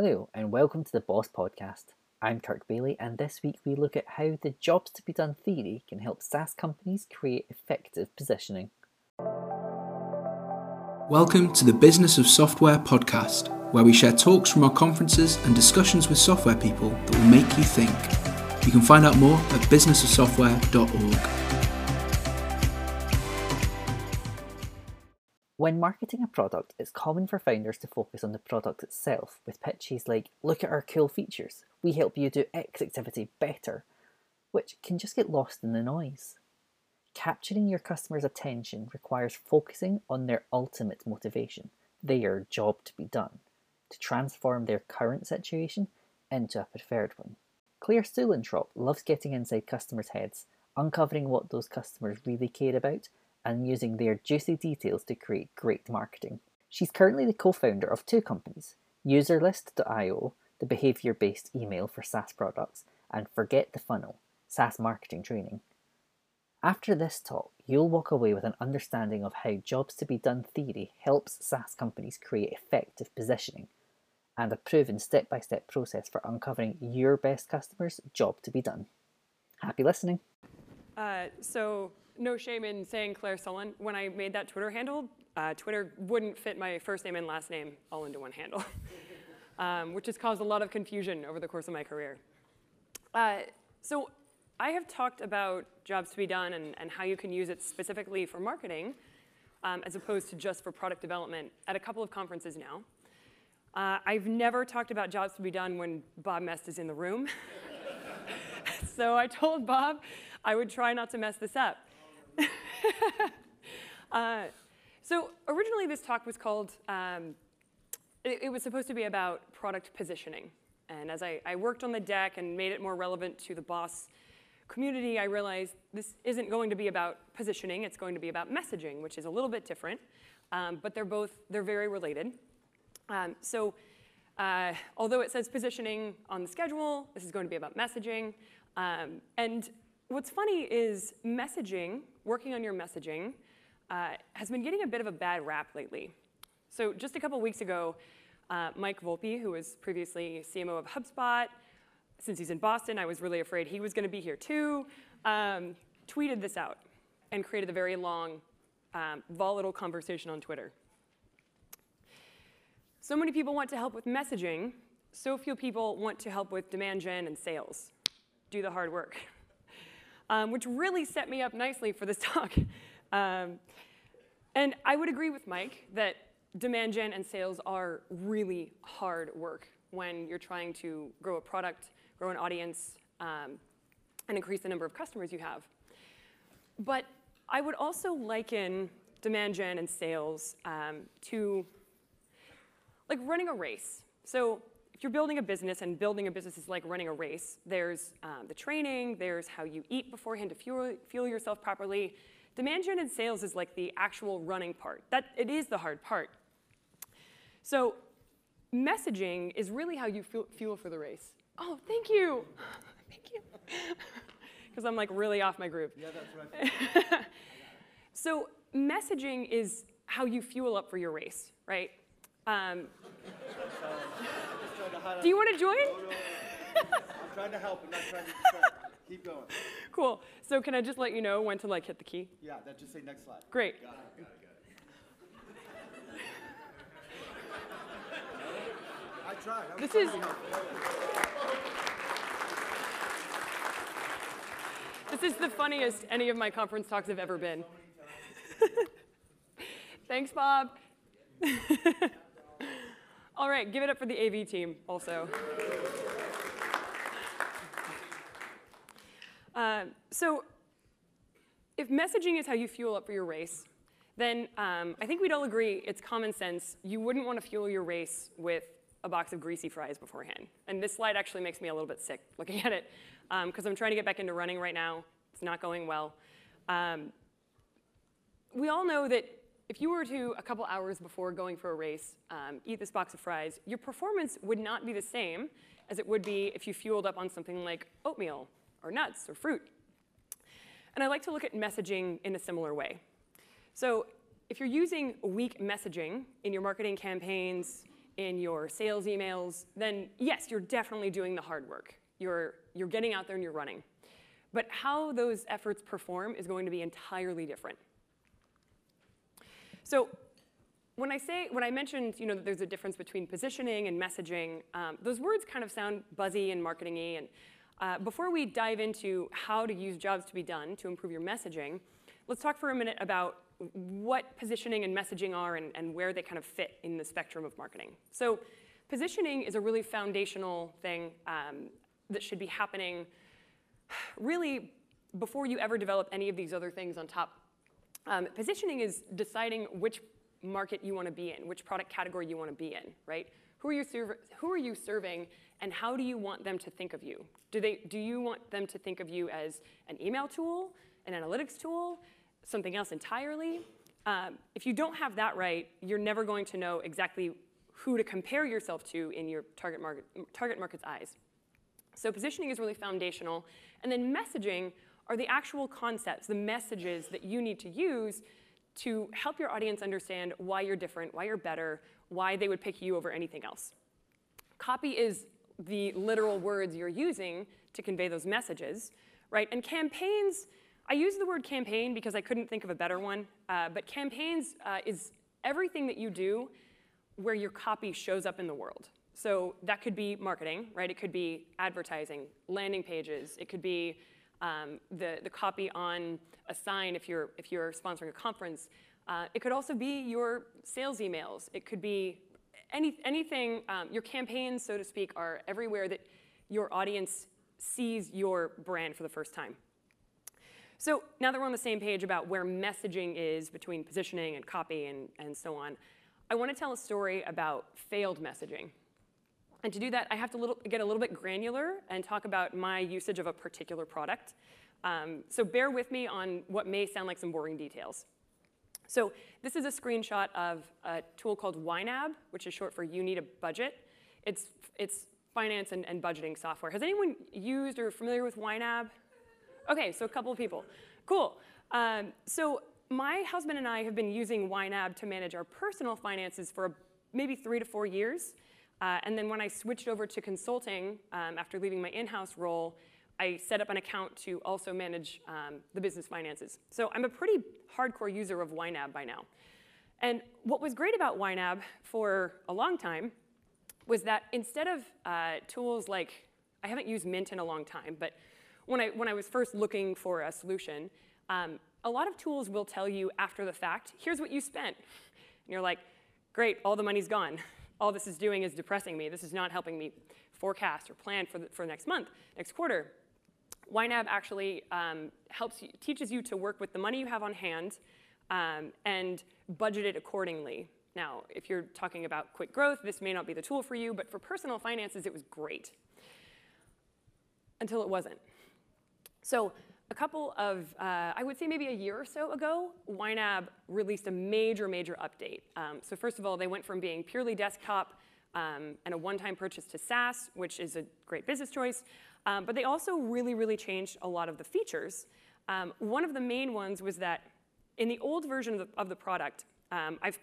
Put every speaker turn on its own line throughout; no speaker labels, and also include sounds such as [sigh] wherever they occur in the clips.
Hello, and welcome to the Boss Podcast. I'm Kirk Bailey, and this week we look at how the jobs to be done theory can help SaaS companies create effective positioning.
Welcome to the Business of Software podcast, where we share talks from our conferences and discussions with software people that will make you think. You can find out more at businessofsoftware.org.
When marketing a product, it's common for founders to focus on the product itself with pitches like, look at our cool features, we help you do X activity better, which can just get lost in the noise. Capturing your customer's attention requires focusing on their ultimate motivation, their job to be done, to transform their current situation into a preferred one. Claire Suellentrop loves getting inside customers' heads, uncovering what those customers really care about and using their juicy details to create great marketing. She's currently the co founder of two companies Userlist.io, the behavior based email for SaaS products, and Forget the Funnel, SaaS marketing training. After this talk, you'll walk away with an understanding of how jobs to be done theory helps SaaS companies create effective positioning and a proven step by step process for uncovering your best customers' job to be done. Happy listening.
Uh, so, no shame in saying Claire Suellen. When I made that Twitter handle, uh, Twitter wouldn't fit my first name and last name all into one handle, [laughs] um, which has caused a lot of confusion over the course of my career. Uh, so I have talked about jobs to be done and, and how you can use it specifically for marketing um, as opposed to just for product development at a couple of conferences now. Uh, I've never talked about jobs to be done when Bob Moesta is in the room. [laughs] so I told Bob I would try not to mess this up. [laughs] uh, so originally this talk was called, um, it, it, was supposed to be about product positioning. And as I, I, worked on the deck and made it more relevant to the boss community, I realized this isn't going to be about positioning, it's going to be about messaging, which is a little bit different, um, but they're both, they're very related. Um, so uh, although it says positioning on the schedule, this is going to be about messaging. Um, and what's funny is messaging, working on your messaging, uh, has been getting a bit of a bad rap lately. So just a couple weeks ago, uh, Mike Volpe, who was previously CMO of HubSpot, since he's in Boston, I was really afraid he was going to be here too, um, tweeted this out and created a very long, um, volatile conversation on Twitter. So many people want to help with messaging, so few people want to help with demand gen and sales. Do the hard work. Um, which really set me up nicely for this [laughs] talk. Um, and I would agree with Mike that demand gen and sales are really hard work when you're trying to grow a product, grow an audience, um, and increase the number of customers you have. But I would also liken demand gen and sales um, to like running a race. So if you're building a business, and building a business is like running a race, there's um, the training, there's how you eat beforehand to fuel, fuel yourself properly. Demand gen and sales is like the actual running part. That it is the hard part. So messaging is really how you fuel for the race. Oh, thank you. [laughs] thank you. [laughs] Because I'm like really off my groove.
Yeah, that's right. [laughs]
so messaging is how you fuel up for your race, right? Um, do you want to join?
No, no, no, I'm trying to help. I'm not trying to [laughs] distract. Keep going.
Cool. So can I just let you know when to like hit the key?
Yeah, that just say next slide.
Great.
Got it, got it, got it. I tried. I
this is. This is the funniest any of my conference talks have ever been. [laughs] Thanks, Bob. [laughs] All right, give it up for the AV team also. Uh, so if messaging is how you fuel up for your race, then um, I think we'd all agree it's common sense. You wouldn't want to fuel your race with a box of greasy fries beforehand. And this slide actually makes me a little bit sick looking [laughs] at it because um, I'm trying to get back into running right now. It's not going well. Um, we all know that if you were to, a couple hours before going for a race, um, eat this box of fries, your performance would not be the same as it would be if you fueled up on something like oatmeal or nuts or fruit. And I like to look at messaging in a similar way. So if you're using weak messaging in your marketing campaigns, in your sales emails, then yes, you're definitely doing the hard work. You're, you're getting out there and you're running. But how those efforts perform is going to be entirely different. So when I say, when I mentioned, you know, that there's a difference between positioning and messaging, um, those words kind of sound buzzy and marketing-y. And uh, before we dive into how to use jobs to be done to improve your messaging, let's talk for a minute about what positioning and messaging are and, and where they kind of fit in the spectrum of marketing. So positioning is a really foundational thing um, that should be happening really before you ever develop any of these other things on top. Um, positioning is deciding which market you want to be in, which product category you want to be in, right? Who are you, who are you serving and how do you want them to think of you? Do, they, do you want them to think of you as an email tool, an analytics tool, something else entirely? Um, if you don't have that right, you're never going to know exactly who to compare yourself to in your target, market, target market's eyes. So positioning is really foundational. And then messaging are the actual concepts, the messages that you need to use to help your audience understand why you're different, why you're better, why they would pick you over anything else. Copy is the literal words you're using to convey those messages, right? And campaigns, I use the word campaign because I couldn't think of a better one, uh, but campaigns uh, is everything that you do where your copy shows up in the world. So that could be marketing, right? It could be advertising, landing pages. It could be um, the, the copy on a sign if you're, if you're sponsoring a conference. Uh, it could also be your sales emails. It could be any, anything, um, your campaigns, so to speak, are everywhere that your audience sees your brand for the first time. So now that we're on the same page about where messaging is between positioning and copy and, and so on, I want to tell a story about failed messaging. And to do that, I have to little, get a little bit granular and talk about my usage of a particular product. Um, so bear with me on what may sound like some boring details. So this is a screenshot of a tool called YNAB, which is short for You Need a Budget. It's, it's finance and, and budgeting software. Has anyone used or familiar with YNAB? Okay, so a couple of people. Cool. Um, so my husband and I have been using YNAB to manage our personal finances for maybe three to four years. Uh, and then when I switched over to consulting um, after leaving my in-house role, I set up an account to also manage um, the business finances. So I'm a pretty hardcore user of YNAB by now. And what was great about YNAB for a long time was that instead of uh, tools like, I haven't used Mint in a long time, but when I, when I was first looking for a solution, um, a lot of tools will tell you after the fact, here's what you spent. And you're like, great, all the money's gone [laughs] all this is doing is depressing me. This is not helping me forecast or plan for, the, for next month, next quarter. YNAB actually um, helps you, teaches you to work with the money you have on hand um, and budget it accordingly. Now, if you're talking about quick growth, this may not be the tool for you, but for personal finances, it was great. Until it wasn't. So a couple of, uh, I would say maybe a year or so ago, YNAB released a major, major update. Um, so first of all, they went from being purely desktop um, and a one-time purchase to SaaS, which is a great business choice. Um, but they also really, really changed a lot of the features. Um, one of the main ones was that in the old version of the, of the product, um, I've,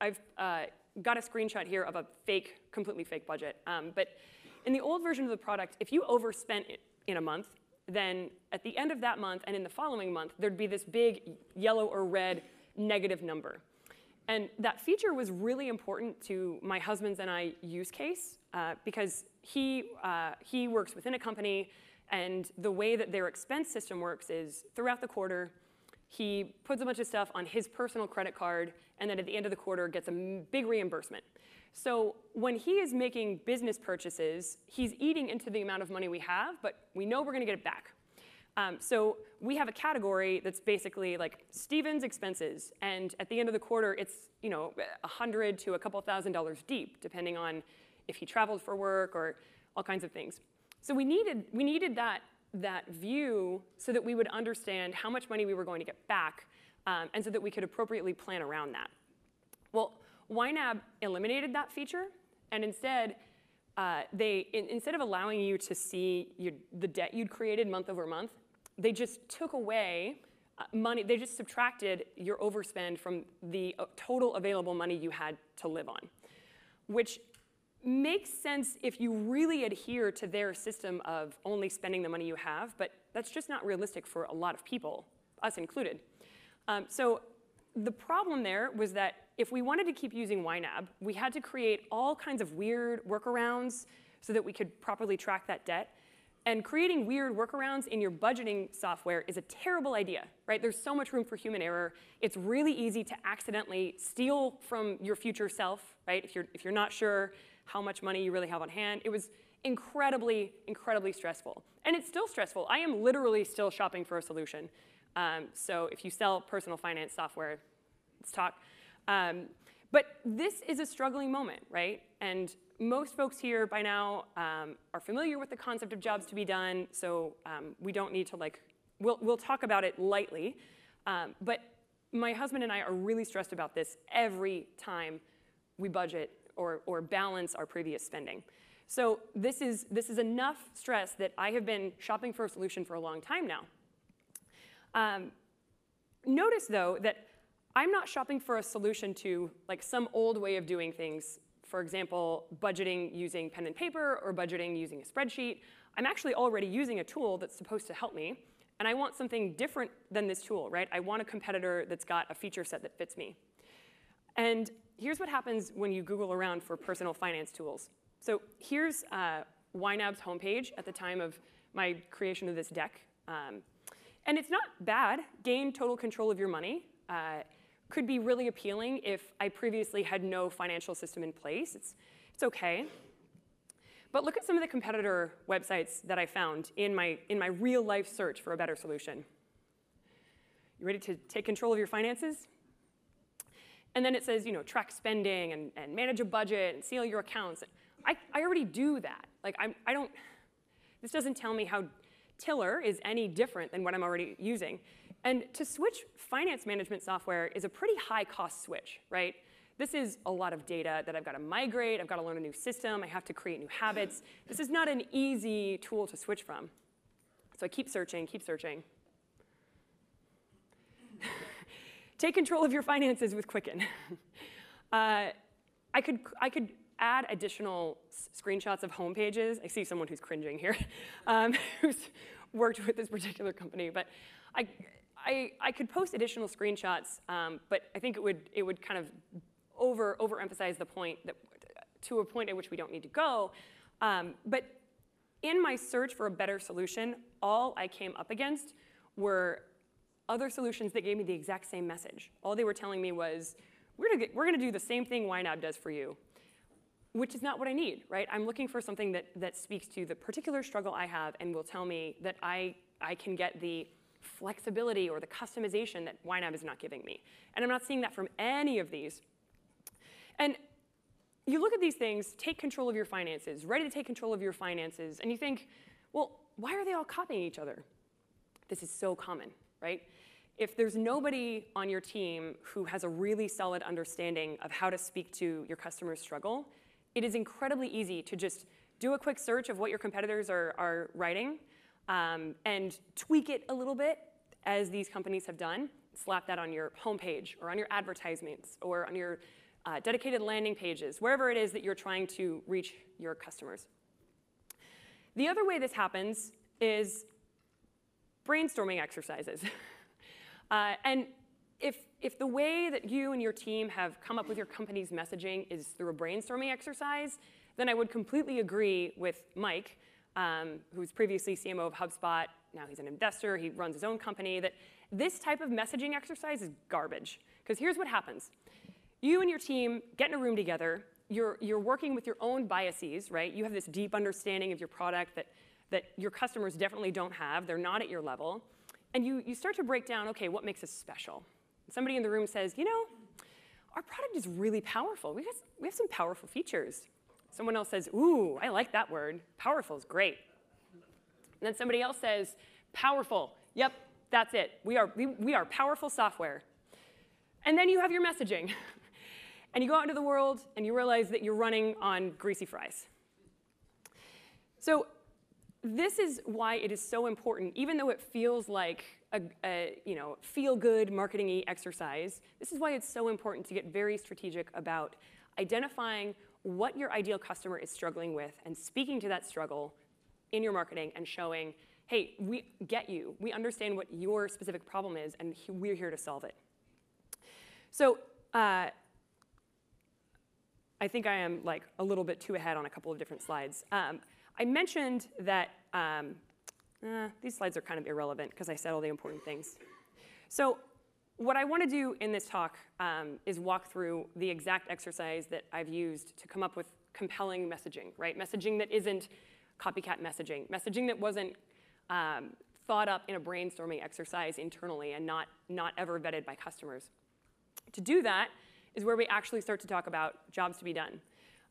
I've uh, got a screenshot here of a fake, completely fake budget. Um, but in the old version of the product, if you overspent in a month, then at the end of that month and in the following month, there'd be this big yellow or red negative number. And that feature was really important to my husband's and I use case uh, because he, uh, he works within a company and the way that their expense system works is throughout the quarter, he puts a bunch of stuff on his personal credit card and then at the end of the quarter gets a big reimbursement. So when he is making business purchases, he's eating into the amount of money we have, but we know we're going to get it back. Um, so we have a category that's basically like Steven's expenses, and at the end of the quarter, it's you know a hundred to a couple thousand dollars deep, depending on if he traveled for work or all kinds of things. So we needed we needed that that view so that we would understand how much money we were going to get back, um, and so that we could appropriately plan around that. Well, YNAB eliminated that feature, and instead, uh, they in, instead of allowing you to see your, the debt you'd created month over month, they just took away uh, money. They just subtracted your overspend from the uh, total available money you had to live on. which makes sense if you really adhere to their system of only spending the money you have, but that's just not realistic for a lot of people, us included. Um, so the problem there was that if we wanted to keep using YNAB, we had to create all kinds of weird workarounds so that we could properly track that debt. And creating weird workarounds in your budgeting software is a terrible idea, right? There's so much room for human error. It's really easy to accidentally steal from your future self, right? If you're, if you're not sure how much money you really have on hand. It was incredibly, incredibly stressful. And it's still stressful. I am literally still shopping for a solution. Um, so if you sell personal finance software, let's talk. Um, but this is a struggling moment, right? And most folks here by now um, are familiar with the concept of jobs to be done, so um, we don't need to like, we'll, we'll talk about it lightly. Um, but my husband and I are really stressed about this every time we budget or, or balance our previous spending. So this is, this is enough stress that I have been shopping for a solution for a long time now. Um, notice though that I'm not shopping for a solution to like some old way of doing things. For example, budgeting using pen and paper or budgeting using a spreadsheet. I'm actually already using a tool that's supposed to help me. And I want something different than this tool, right? I want a competitor that's got a feature set that fits me. And here's what happens when you Google around for personal finance tools. So here's uh, YNAB's homepage at the time of my creation of this deck. Um, and it's not bad. Gain total control of your money. Uh, could be really appealing if I previously had no financial system in place. It's, it's okay. But look at some of the competitor websites that I found in my, in my real life search for a better solution. You ready to take control of your finances? And then it says, you know, track spending and, and manage a budget and seal your accounts. I, I already do that. Like, I'm, I don't, this doesn't tell me how Tiller is any different than what I'm already using. And to switch finance management software is a pretty high cost switch, right? This is a lot of data that I've got to migrate, I've got to learn a new system, I have to create new habits. This is not an easy tool to switch from. So I keep searching, keep searching. [laughs] Take control of your finances with Quicken. [laughs] uh, I, could, I could add additional screenshots of home pages. I see someone who's cringing here, [laughs] um, who's worked with this particular company. But I, I, I could post additional screenshots, um, but I think it would, it would kind of over, overemphasize the point that, to a point at which we don't need to go. Um, but in my search for a better solution, all I came up against were other solutions that gave me the exact same message. All they were telling me was, we're gonna, we're gonna do the same thing YNAB does for you, which is not what I need, right? I'm looking for something that, that speaks to the particular struggle I have and will tell me that I, I can get the flexibility or the customization that YNAB is not giving me. And I'm not seeing that from any of these. And you look at these things, take control of your finances, ready to take control of your finances, and you think, well, why are they all copying each other? This is so common, right? if there's nobody on your team who has a really solid understanding of how to speak to your customer's struggle, it is incredibly easy to just do a quick search of what your competitors are, are writing um, and tweak it a little bit, as these companies have done. Slap that on your homepage or on your advertisements or on your uh, dedicated landing pages, wherever it is that you're trying to reach your customers. The other way this happens is brainstorming exercises. [laughs] Uh, and if, if the way that you and your team have come up with your company's messaging is through a brainstorming exercise, then I would completely agree with Mike, um, who's previously CMO of HubSpot. Now he's an investor, he runs his own company, that this type of messaging exercise is garbage. Because here's what happens. You and your team get in a room together, you're, you're working with your own biases, right? You have this deep understanding of your product that, that your customers definitely don't have. They're not at your level and you, you start to break down, okay, what makes us special? Somebody in the room says, you know, our product is really powerful. We have, we have some powerful features. Someone else says, ooh, I like that word. Powerful is great. And then somebody else says, powerful. Yep, that's it. We are, we, we are powerful software. And then you have your messaging. [laughs] and you go out into the world and you realize that you're running on greasy fries. So this is why it is so important, even though it feels like a, a you know, feel-good marketing exercise, this is why it's so important to get very strategic about identifying what your ideal customer is struggling with and speaking to that struggle in your marketing and showing, hey, we get you. We understand what your specific problem is, and we're here to solve it. So uh, I think I am like a little bit too ahead on a couple of different slides. Um, I mentioned that um, uh, these slides are kind of irrelevant because I said all the important things. So what I want to do in this talk um, is walk through the exact exercise that I've used to come up with compelling messaging, right? Messaging that isn't copycat messaging, messaging that wasn't um, thought up in a brainstorming exercise internally and not, not ever vetted by customers. To do that is where we actually start to talk about jobs to be done.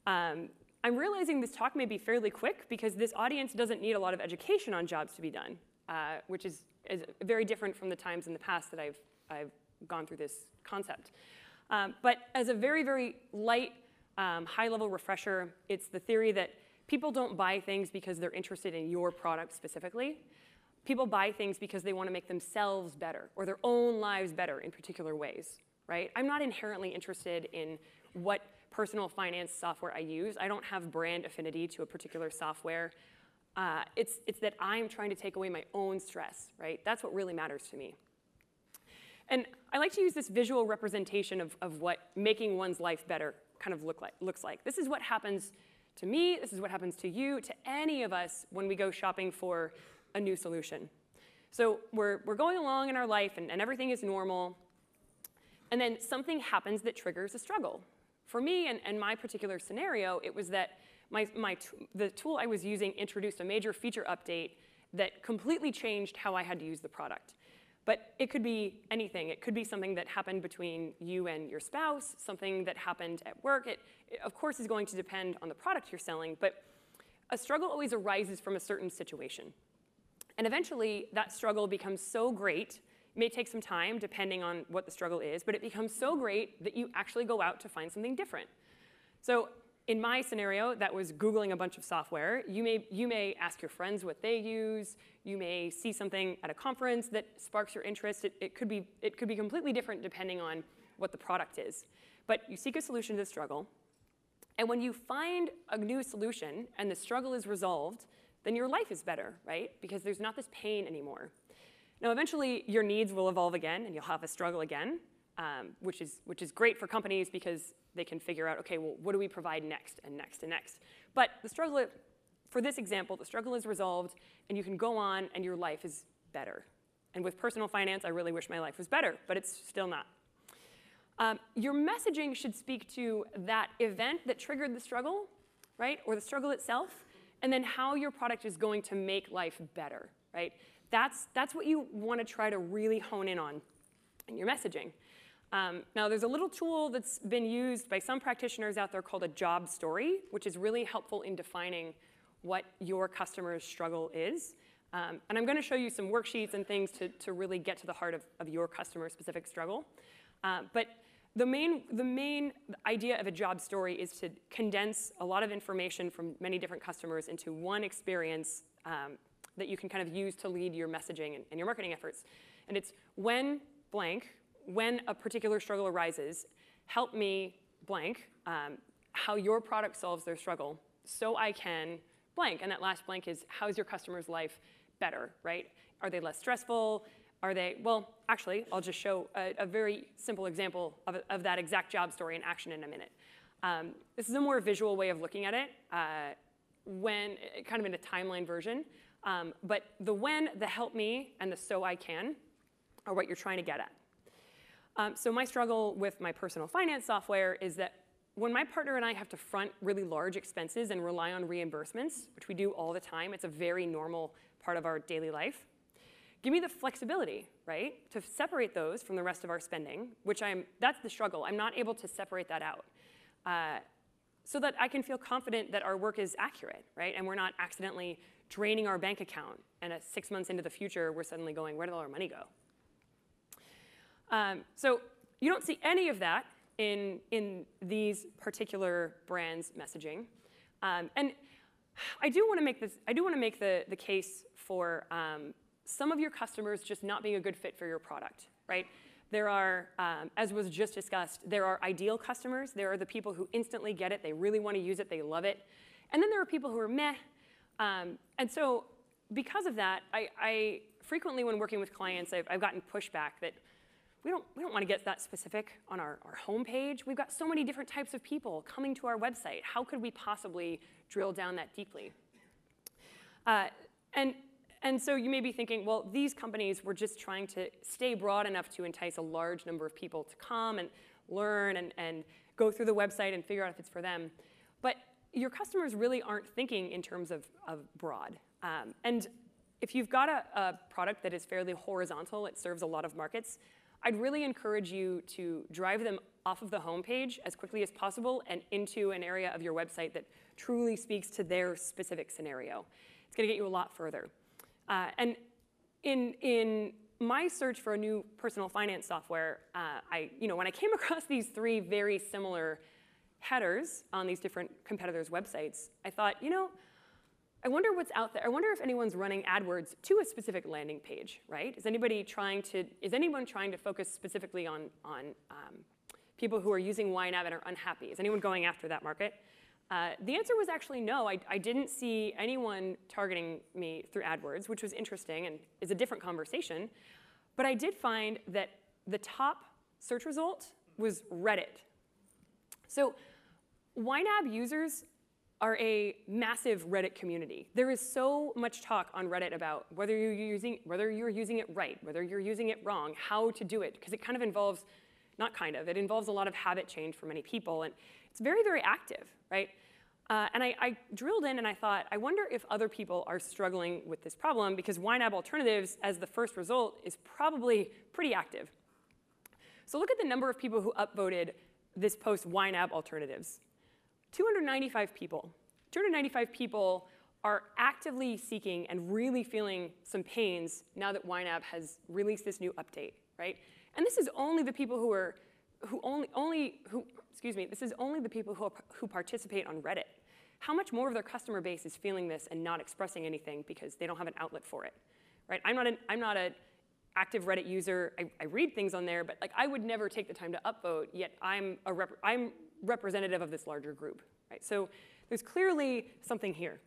Um, I'm realizing this talk may be fairly quick because this audience doesn't need a lot of education on jobs to be done, uh, which is, is very different from the times in the past that I've, I've gone through this concept. Um, but as a very, very light, um, high-level refresher, it's the theory that people don't buy things because they're interested in your product specifically. People buy things because they want to make themselves better or their own lives better in particular ways, right? I'm not inherently interested in what personal finance software I use. I don't have brand affinity to a particular software. Uh, it's, it's that I'm trying to take away my own stress, right? That's what really matters to me. And I like to use this visual representation of, of what making one's life better kind of look like, looks like. This is what happens to me, this is what happens to you, to any of us when we go shopping for a new solution. So we're, we're going along in our life and, and everything is normal, and then something happens that triggers a struggle. For me and, and my particular scenario, it was that my, my the tool I was using introduced a major feature update that completely changed how I had to use the product. But it could be anything. It could be something that happened between you and your spouse, something that happened at work. It, it, of course, is going to depend on the product you're selling, but a struggle always arises from a certain situation. And eventually, that struggle becomes so great, it may take some time depending on what the struggle is, but it becomes so great that you actually go out to find something different. So in my scenario, that was Googling a bunch of software. You may, you may ask your friends what they use. You may see something at a conference that sparks your interest. It, it, could, be, it could be completely different depending on what the product is. But you seek a solution to the struggle. And when you find a new solution and the struggle is resolved, then your life is better, right? Because there's not this pain anymore. Now, eventually, your needs will evolve again, and you'll have a struggle again, um, which, is, which is great for companies because they can figure out, okay, well, what do we provide next and next and next? But the struggle, for this example, the struggle is resolved and you can go on and your life is better. And with personal finance, I really wish my life was better, but it's still not. Um, your messaging should speak to that event that triggered the struggle, right, or the struggle itself, and then how your product is going to make life better, right? That's, that's what you want to try to really hone in on in your messaging. Um, now, there's a little tool that's been used by some practitioners out there called a job story, which is really helpful in defining what your customer's struggle is. Um, and I'm going to show you some worksheets and things to, to really get to the heart of, of your customer-specific struggle. Uh, but the main, the main idea of a job story is to condense a lot of information from many different customers into one experience um, that you can kind of use to lead your messaging and, and your marketing efforts. And it's when blank, when a particular struggle arises, help me blank um, how your product solves their struggle so I can blank. And that last blank is how's your customer's life better, right? Are they less stressful? Are they, well, actually, I'll just show a, a very simple example of, of, that exact job story in action in a minute. Um, this is a more visual way of looking at it, uh, when, kind of in a timeline version. Um, but the when, the help me, and the so I can are what you're trying to get at. Um, so my struggle with my personal finance software is that when my partner and I have to front really large expenses and rely on reimbursements, which we do all the time, it's a very normal part of our daily life. Give me the flexibility, right, to separate those from the rest of our spending, which I'm, that's the struggle. I'm not able to separate that out. Uh, so that I can feel confident that our work is accurate, right, and we're not accidentally draining our bank account, and at six months into the future, we're suddenly going, where did all our money go? Um, so you don't see any of that in, in these particular brands' messaging. Um, and I do want to make this. I do want to make the, the case for um, some of your customers just not being a good fit for your product, right? There are, um, as was just discussed, there are ideal customers. There are the people who instantly get it, they really want to use it, they love it. And then there are people who are meh. Um, and so, because of that, I, I, frequently, when working with clients, I've, I've gotten pushback that we don't, we don't want to get that specific on our, our homepage. We've got so many different types of people coming to our website. How could we possibly drill down that deeply? Uh, and and so you may be thinking, well, these companies were just trying to stay broad enough to entice a large number of people to come and learn and, and go through the website and figure out if it's for them. But your customers really aren't thinking in terms of, of broad. Um, and if you've got a, a product that is fairly horizontal, it serves a lot of markets, I'd really encourage you to drive them off of the homepage as quickly as possible and into an area of your website that truly speaks to their specific scenario. It's going to get you a lot further. Uh, and in, in my search for a new personal finance software, uh, I, you know, when I came [laughs] across these three very similar headers on these different competitors' websites, I thought, you know, I wonder what's out there. I wonder if anyone's running AdWords to a specific landing page, right? Is anybody trying to, is anyone trying to focus specifically on, on um, people who are using YNAB and are unhappy? Is anyone going after that market? Uh, the answer was actually no. I, I, didn't see anyone targeting me through AdWords, which was interesting and is a different conversation. But I did find that the top search result was Reddit. So YNAB users are a massive Reddit community. There is so much talk on Reddit about whether you're using, whether you're using it right, whether you're using it wrong, how to do it, because it kind of involves, not kind of, it involves a lot of habit change for many people. And it's very, very active, right? Uh, and I, I, drilled in and I thought, I wonder if other people are struggling with this problem because YNAB alternatives as the first result is probably pretty active. So look at the number of people who upvoted this post YNAB alternatives. 295 people. 295 people are actively seeking and really feeling some pains now that YNAB has released this new update, right? And this is only the people who are, who only, only who, excuse me, this is only the people who, who participate on Reddit. How much more of their customer base is feeling this and not expressing anything because they don't have an outlet for it, right? I'm not an, I'm not an active Reddit user. I, I read things on there, but like I would never take the time to upvote, yet I'm, a rep I'm representative of this larger group, right? So there's clearly something here.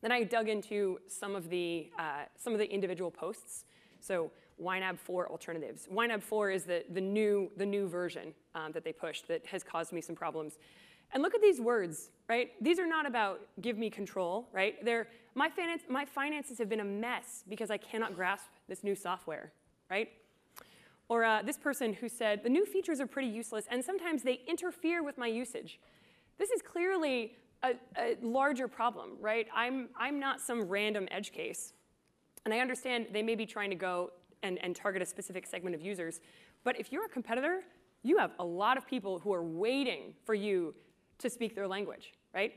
Then I dug into some of the, uh, some of the individual posts. So YNAB 4 alternatives. YNAB 4 is the, the, new, the new version um, that they pushed that has caused me some problems. And look at these words, right? These are not about give me control, right? They're, my, finance, my finances have been a mess because I cannot grasp this new software, right? Or uh, this person who said, the new features are pretty useless and sometimes they interfere with my usage. This is clearly a, a larger problem, right? I'm, I'm not some random edge case. And I understand they may be trying to go and, and target a specific segment of users. But if you're a competitor, you have a lot of people who are waiting for you to speak their language, right?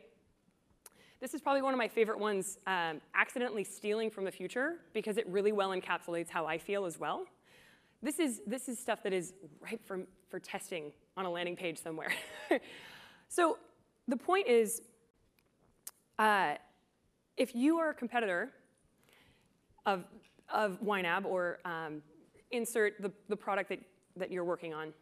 This is probably one of my favorite ones, um, accidentally stealing from the future, because it really well encapsulates how I feel as well. This is, this is stuff that is ripe for, for testing on a landing page somewhere. [laughs] so the point is, uh, if you are a competitor of of YNAB or um, insert the, the product that, that you're working on.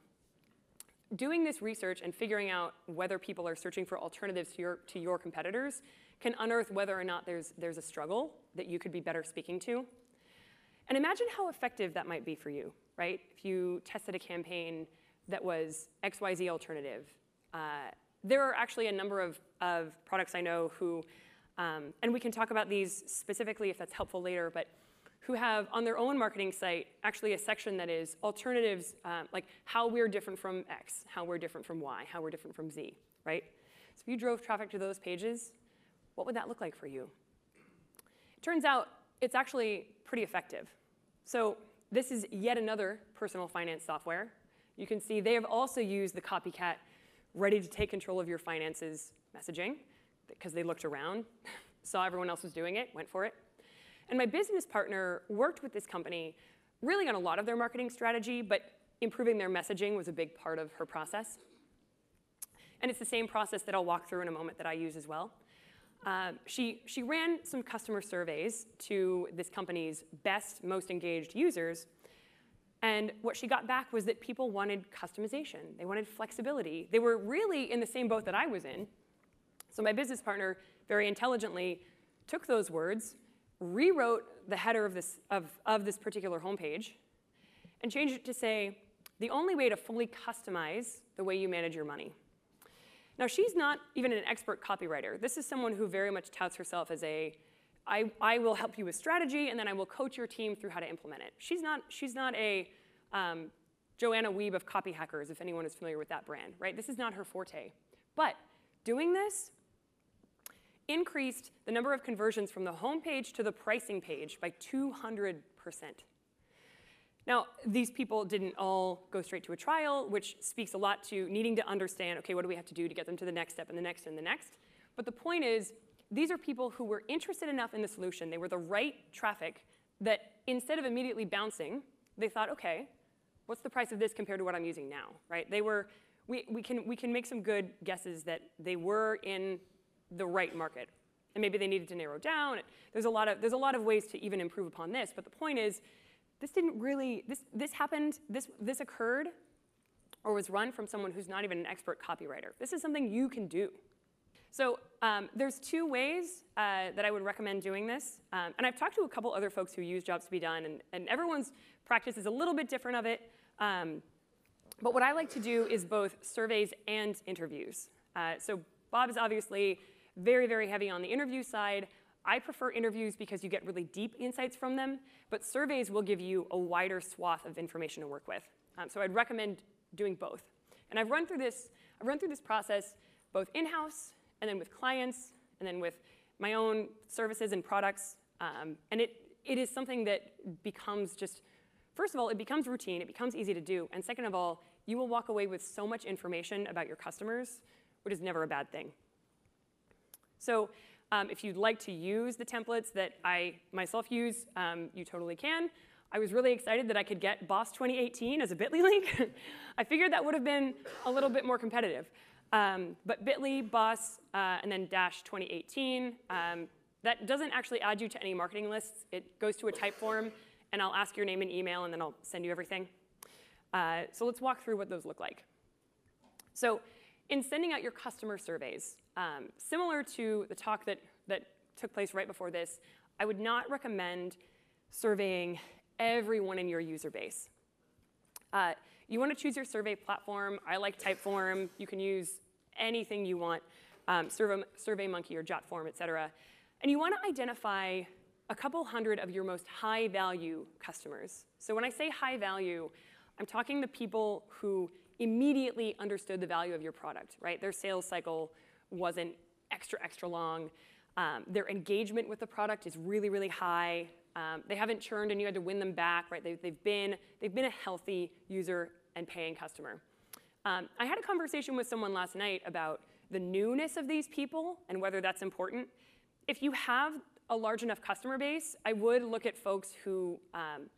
Doing this research and figuring out whether people are searching for alternatives to your, to your competitors can unearth whether or not there's, there's a struggle that you could be better speaking to. And imagine how effective that might be for you, right? If you tested a campaign that was XYZ alternative. Uh, there are actually a number of, of products I know who, um, and we can talk about these specifically if that's helpful later, but who have on their own marketing site actually a section that is alternatives, uh, like how we're different from X, how we're different from Y, how we're different from Z, right? So if you drove traffic to those pages, what would that look like for you? It turns out it's actually pretty effective. So this is yet another personal finance software. You can see they have also used the copycat ready to take control of your finances messaging because they looked around, [laughs] saw everyone else was doing it, went for it. And my business partner worked with this company really on a lot of their marketing strategy, but improving their messaging was a big part of her process. And it's the same process that I'll walk through in a moment that I use as well. Uh, she, she ran some customer surveys to this company's best, most engaged users. And what she got back was that people wanted customization, they wanted flexibility. They were really in the same boat that I was in. So my business partner very intelligently took those words, rewrote the header of this, of, of this particular homepage, and changed it to say, the only way to fully customize the way you manage your money. Now, she's not even an expert copywriter. This is someone who very much touts herself as a, I, I will help you with strategy, and then I will coach your team through how to implement it. She's not, she's not a um, Joanna Wiebe of Copy Hackers, if anyone is familiar with that brand, right? This is not her forte. But doing this increased the number of conversions from the home page to the pricing page by 200%. Now, these people didn't all go straight to a trial, which speaks a lot to needing to understand, okay, what do we have to do to get them to the next step and the next and the next? But the point is, these are people who were interested enough in the solution, they were the right traffic, that instead of immediately bouncing, they thought, okay, what's the price of this compared to what I'm using now, right? They were, we, we, can, we can make some good guesses that they were in the right market. And maybe they needed to narrow down. There's a lot of, there's a lot of ways to even improve upon this, but the point is, this didn't really, this, this happened, this, this occurred or was run from someone who's not even an expert copywriter. This is something you can do. So um, there's two ways uh, that I would recommend doing this. Um, and I've talked to a couple other folks who use Jobs to be Done, and, and everyone's practice is a little bit different of it. Um, but what I like to do is both surveys and interviews. Uh, so Bob is obviously very, very heavy on the interview side. I prefer interviews because you get really deep insights from them, but surveys will give you a wider swath of information to work with. Um, so I'd recommend doing both. And I've run through this, I've run through this process both in-house and then with clients and then with my own services and products. Um, and it, it is something that becomes just, first of all, it becomes routine, it becomes easy to do. And second of all, you will walk away with so much information about your customers, which is never a bad thing. So um, if you'd like to use the templates that I myself use, um, you totally can. I was really excited that I could get Boss 2018 as a bit.ly link. [laughs] I figured that would have been a little bit more competitive. Um, but bit.ly, Boss, uh, and then dash 2018, um, that doesn't actually add you to any marketing lists. It goes to a Typeform, and I'll ask your name and email, and then I'll send you everything. Uh, so let's walk through what those look like. So in sending out your customer surveys, um, similar to the talk that, that took place right before this, I would not recommend surveying everyone in your user base. Uh, you want to choose your survey platform. I like Typeform. You can use anything you want, um, Survey, SurveyMonkey or JotForm, et cetera. And you want to identify a couple hundred of your most high value customers. So when I say high value, I'm talking the people who immediately understood the value of your product, right? Their sales cycle wasn't extra, extra long. Um, their engagement with the product is really, really high. Um, they haven't churned and you had to win them back, right? They've, they've, been, they've been a healthy user and paying customer. Um, I had a conversation with someone last night about the newness of these people and whether that's important. If you have a large enough customer base, I would look at folks who, um,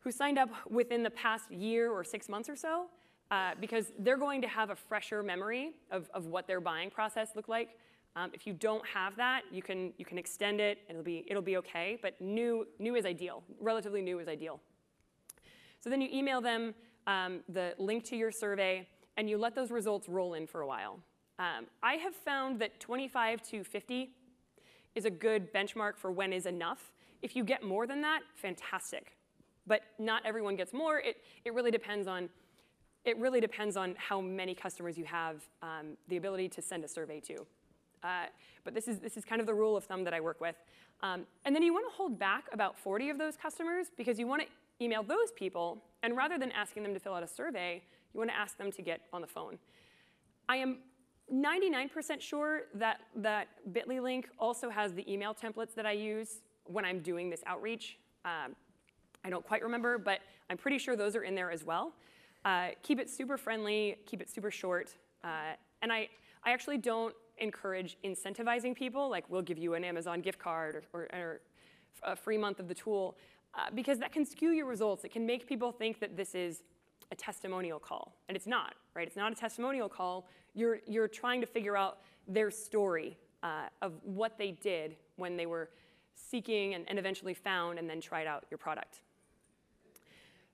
who signed up within the past year or six months or so uh, because they're going to have a fresher memory of, of what their buying process looked like. Um, if you don't have that, you can, you can extend it, it'll be, it'll be okay, but new, new is ideal. Relatively new is ideal. So then you email them um, the link to your survey, and you let those results roll in for a while. Um, I have found that 25 to 50 is a good benchmark for when is enough. If you get more than that, fantastic. But not everyone gets more. It, it really depends on it really depends on how many customers you have um, the ability to send a survey to. Uh, but this is, this is kind of the rule of thumb that I work with. Um, and then you want to hold back about 40 of those customers because you want to email those people, and rather than asking them to fill out a survey, you want to ask them to get on the phone. I am 99% sure that that bit.ly link also has the email templates that I use when I'm doing this outreach. Um, I don't quite remember, but I'm pretty sure those are in there as well. Uh, keep it super friendly, keep it super short. Uh, and I, I actually don't encourage incentivizing people, like we'll give you an Amazon gift card or, or, or a free month of the tool, uh, because that can skew your results. It can make people think that this is a testimonial call, and it's not, right? It's not a testimonial call. You're, you're trying to figure out their story uh, of what they did when they were seeking and, and eventually found and then tried out your product.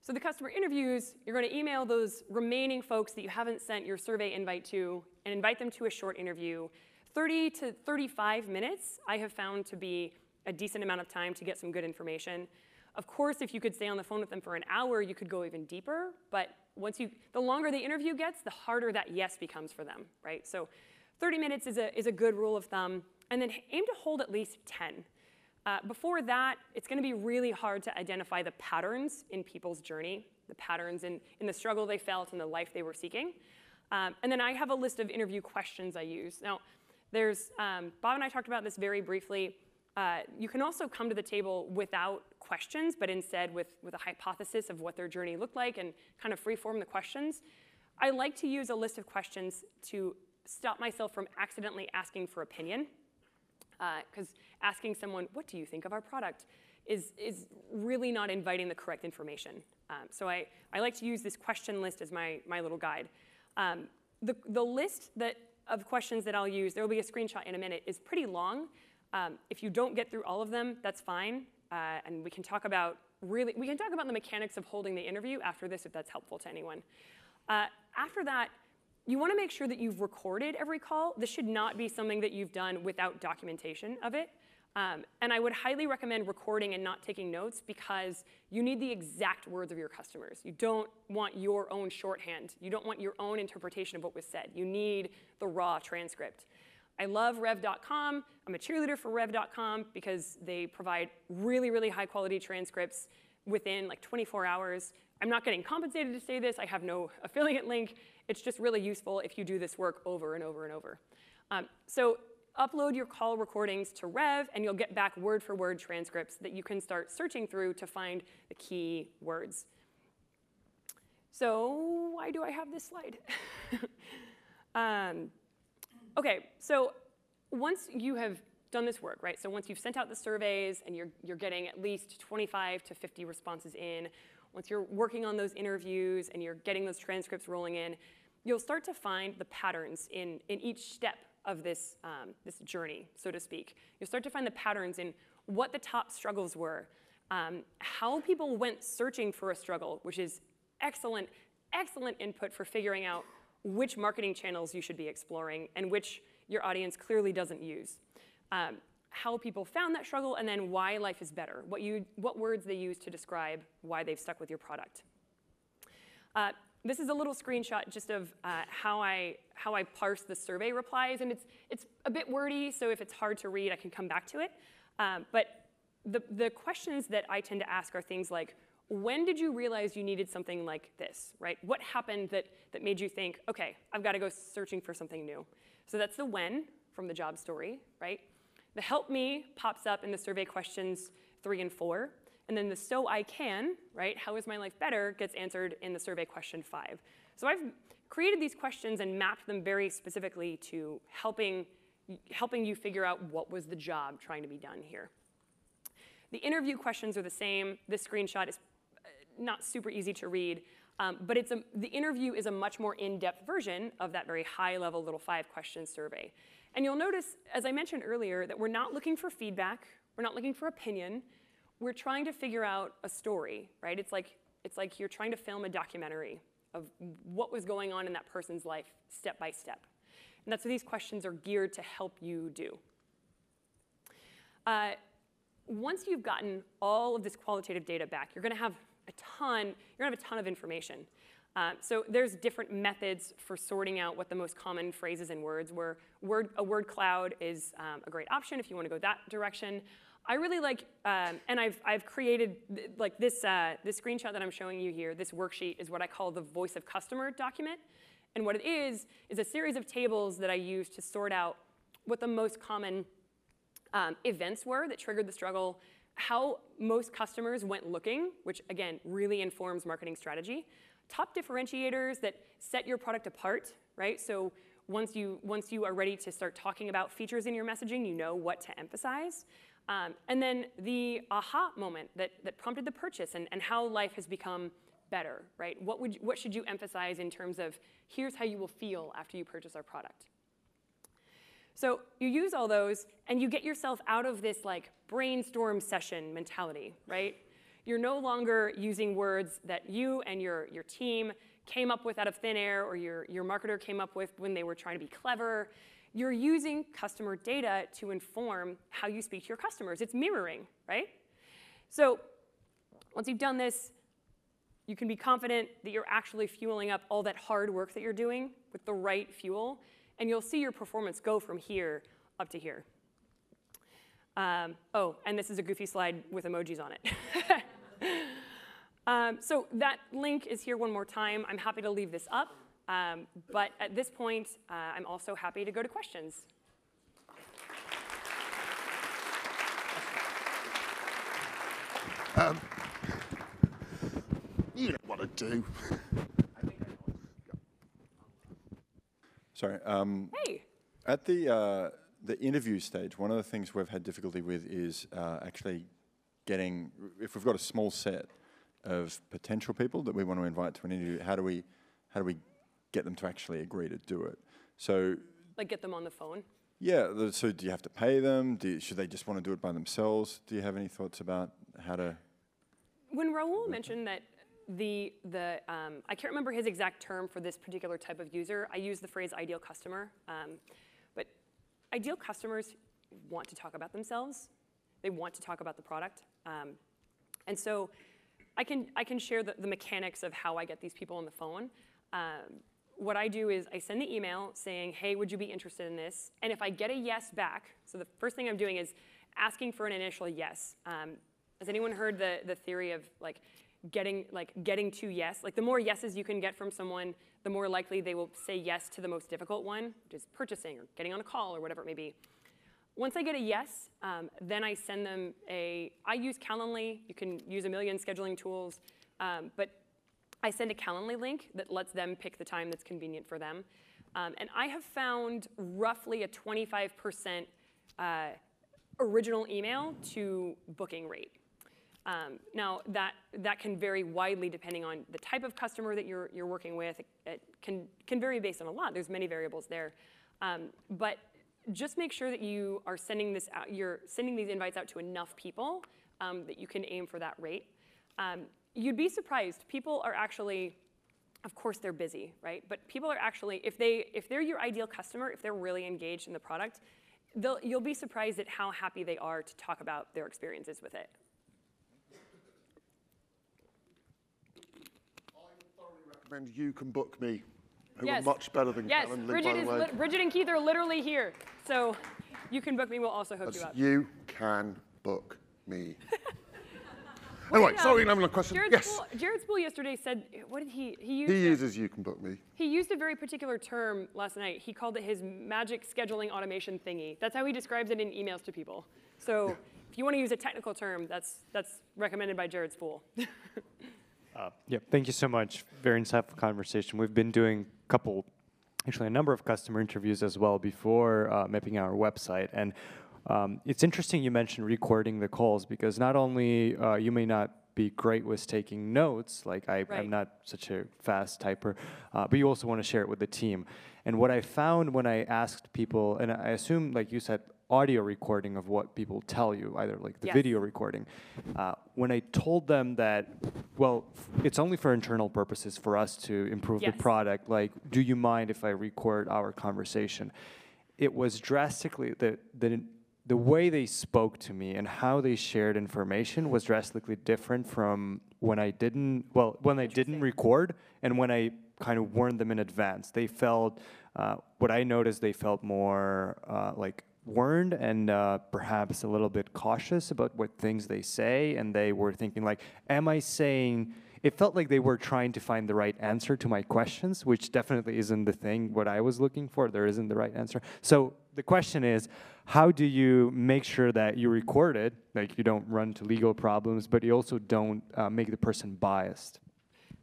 So the customer interviews, you're going to email those remaining folks that you haven't sent your survey invite to and invite them to a short interview. 30 to 35 minutes I have found to be a decent amount of time to get some good information. Of course, if you could stay on the phone with them for an hour, you could go even deeper, but once you, the longer the interview gets, the harder that yes becomes for them, right? So 30 minutes is a, is a good rule of thumb, and then aim to hold at least 10. Uh, before that, it's going to be really hard to identify the patterns in people's journey, the patterns in, in the struggle they felt and the life they were seeking. Um, and then I have a list of interview questions I use. Now, there's, um, Bob and I talked about this very briefly. Uh, you can also come to the table without questions, but instead with, with a hypothesis of what their journey looked like and kind of freeform the questions. I like to use a list of questions to stop myself from accidentally asking for opinion because uh, asking someone, what do you think of our product, is, is really not inviting the correct information. Um, so I, I like to use this question list as my, my little guide. Um, the, the list that, of questions that I'll use, there will be a screenshot in a minute, is pretty long. Um, if you don't get through all of them, that's fine. Uh, and we can talk about really, we can talk about the mechanics of holding the interview after this if that's helpful to anyone. Uh, after that, you want to make sure that you've recorded every call. This should not be something that you've done without documentation of it. Um, and I would highly recommend recording and not taking notes because you need the exact words of your customers. You don't want your own shorthand. You don't want your own interpretation of what was said. You need the raw transcript. I love rev.com. I'm a cheerleader for rev.com because they provide really, really high quality transcripts within like 24 hours. I'm not getting compensated to say this. I have no [laughs] affiliate link. It's just really useful if you do this work over and over and over. Um, so upload your call recordings to Rev, and you'll get back word for word transcripts that you can start searching through to find the key words. So why do I have this slide? [laughs] um, okay, so once you have done this work, right? So once you've sent out the surveys and you're, you're getting at least 25 to 50 responses in, once you're working on those interviews and you're getting those transcripts rolling in, you'll start to find the patterns in, in each step of this, um, this journey, so to speak. You'll start to find the patterns in what the top struggles were, um, how people went searching for a struggle, which is excellent, excellent input for figuring out which marketing channels you should be exploring and which your audience clearly doesn't use. Um, how people found that struggle, and then why life is better, what, you, what words they use to describe why they've stuck with your product. Uh, this is a little screenshot just of uh, how, I, how I parse the survey replies, and it's, it's a bit wordy, so if it's hard to read, I can come back to it. Um, but the, the questions that I tend to ask are things like, when did you realize you needed something like this, right? What happened that, that made you think, okay, I've got to go searching for something new? So that's the when from the job story, right? The help me pops up in the survey questions three and four. And then the so I can, right, how is my life better, gets answered in the survey question five. So I've created these questions and mapped them very specifically to helping, helping you figure out what was the job trying to be done here. The interview questions are the same. This screenshot is uh, not super easy to read, um, but it's a, the interview is a much more in-depth version of that very high-level little five-question survey. And you'll notice, as I mentioned earlier, that we're not looking for feedback, we're not looking for opinion, we're trying to figure out a story, right? It's like, it's like you're trying to film a documentary of what was going on in that person's life step by step. And that's what these questions are geared to help you do. Uh, once you've gotten all of this qualitative data back, you're to have a ton, you're to have a ton of information. Uh, so there's different methods for sorting out what the most common phrases and words were. Word, a word cloud is um, a great option if you want to go that direction. I really like, um, and I've, I've created, like this, uh, this screenshot that I'm showing you here, this worksheet is what I call the voice of customer document. And what it is, is a series of tables that I use to sort out what the most common um, events were that triggered the struggle, how most customers went looking, which again, really informs marketing strategy, top differentiators that set your product apart, right? So once you, once you are ready to start talking about features in your messaging, you know what to emphasize. Um, and then the aha moment that, that prompted the purchase and, and how life has become better, right? What, would, what should you emphasize in terms of here's how you will feel after you purchase our product? So you use all those and you get yourself out of this like brainstorm session mentality, right? You're no longer using words that you and your, your team came up with out of thin air or your, your marketer came up with when they were trying to be clever. You're using customer data to inform how you speak to your customers. It's mirroring, right? So once you've done this, you can be confident that you're actually fueling up all that hard work that you're doing with the right fuel, and you'll see your performance go from here up to here. Um, oh, and this is a goofy slide with emojis on it. [laughs] um, so that link is here one more time. I'm happy to leave this up, um, but at this point, uh, I'm also happy to go to questions.
Um, you know what to do.
Sorry. Um,
Hey,
at the uh, the interview stage, one of the things we've had difficulty with is uh, actually getting. If we've got a small set of potential people that we want to invite to an interview, how do we how do we get them to actually agree to do it? So
like get them on the phone.
yeah. So do you have to pay them? Do you, should they just want to do it by themselves? Do you have any thoughts about how to?
When Raul mentioned that the, the um, I can't remember his exact term for this particular type of user, I use the phrase ideal customer. Um, but ideal customers want to talk about themselves. They want to talk about the product. Um, and so I can, I can share the, the mechanics of how I get these people on the phone. Um, what I do is I send the email saying, hey, would you be interested in this? And if I get a yes back, so the first thing I'm doing is asking for an initial yes. Um, has anyone heard the, the theory of like getting like getting to yes? Like the more yeses you can get from someone, the more likely they will say yes to the most difficult one, which is purchasing or getting on a call or whatever it may be. Once I get a yes, um, then I send them a, I use Calendly. You can use a million scheduling tools, um, but I send a Calendly link that lets them pick the time that's convenient for them. Um, and I have found roughly a 25% uh, original email to booking rate. Um, now, that, that can vary widely depending on the type of customer that you're, you're working with. It, it can, can vary based on a lot. There's many variables there. Um, but just make sure that you are sending this out, you're sending these invites out to enough people um, that you can aim for that rate. Um, you'd be surprised. People are actually, of course, they're busy, right? But people are actually, if they if they're your ideal customer, if they're really engaged in the product, you'll be surprised at how happy they are to talk about their experiences with it.
I thoroughly recommend you can book me, who
Yes.
are much better than
Yes,
Calendly,
Bridget,
by
is
the way.
lit- Bridget and Keith are literally here. So you can book me, we'll also hook you up.
you can book me. [laughs] anyway, sorry,
um,
another question.
Jared
yes,
Spool, Jared Spool yesterday said, what did he, he used,
he
a-
uses you can book me.
he used a very particular term last night. He called it his magic scheduling automation thingy. That's how he describes it in emails to people. So if you want to use a technical term, that's, that's recommended by Jared Spool. [laughs]
Yeah, thank you so much. Very insightful conversation. We've been doing a couple, actually a number of customer interviews as well before uh, mapping out our website. And um, it's interesting you mentioned recording the calls because not only uh, you may not be great with taking notes, like I,
Right.
I'm not such a fast typer, uh, but you also want to share it with the team. And what I found when I asked people, and I assume, like you said, audio recording of what people tell you, either like the
Yes.
video recording. Uh, when I told them that, well, f- it's only for internal purposes for us to improve
Yes.
the product, like, do you mind if I record our conversation? It was drastically, the, the, the way they spoke to me and how they shared information was drastically different from when I didn't, well, when I didn't record and when I kind of warned them in advance. They felt, uh, what I noticed, they felt more uh, like warned and uh, perhaps a little bit cautious about what things they say and they were thinking like am i saying it felt like they were trying to find the right answer to my questions which definitely isn't the thing what i was looking for. There isn't the right answer. So the question is how do you make sure that you record it? Like you don't run into legal problems but you also don't uh, make the person biased.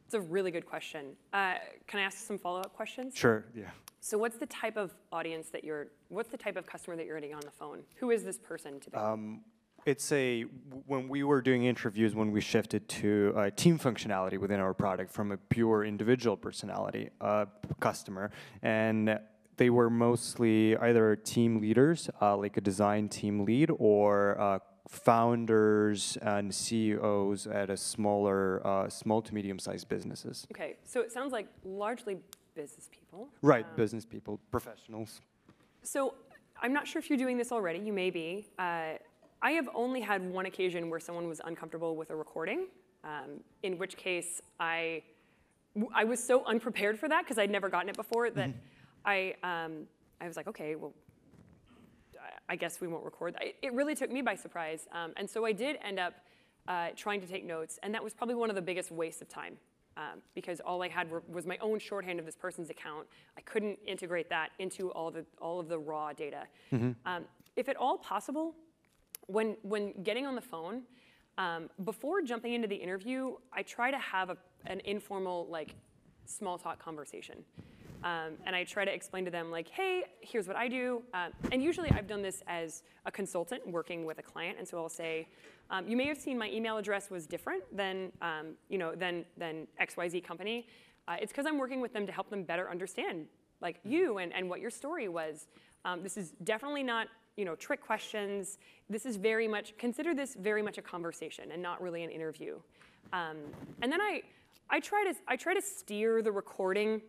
It's a really good question. Uh, can I ask some follow-up questions?
sure yeah
So what's the type of audience that you're, what's the type of customer that you're getting on the phone? Who is this person typically?
Um, it's a when we were doing interviews when we shifted to uh, team functionality within our product from a pure individual personality uh, customer and they were mostly either team leaders uh, like a design team lead or uh, founders and CEOs at a smaller, uh, small to medium-sized businesses.
Okay, so it sounds like largely business people.
Right,
Um,
business people, professionals.
So I'm not sure if you're doing this already. You may be. Uh, I have only had one occasion where someone was uncomfortable with a recording, um, in which case I, I was so unprepared for that because I'd never gotten it before that I, um, I was like, okay, well, I- guess we won't record. It really took me by surprise. Um, and so I did end up uh, trying to take notes, and that was probably one of the biggest wastes of time. Um, because all I had were, was my own shorthand of this person's account. I couldn't integrate that into all the all of the raw data. Um, if at all possible, when when getting on the phone, um, before jumping into the interview, I try to have a, an informal like small talk conversation. Um, and I try to explain to them like, hey, here's what I do. Um, and usually I've done this as a consultant working with a client, and so I'll say, um, you may have seen my email address was different than, um, you know, than, than XYZ company. Uh, it's because I'm working with them to help them better understand like you and, and what your story was. Um, this is definitely not, you know, trick questions. This is very much, consider this very much a conversation and not really an interview. Um, and then I, I try to, I try to steer the recording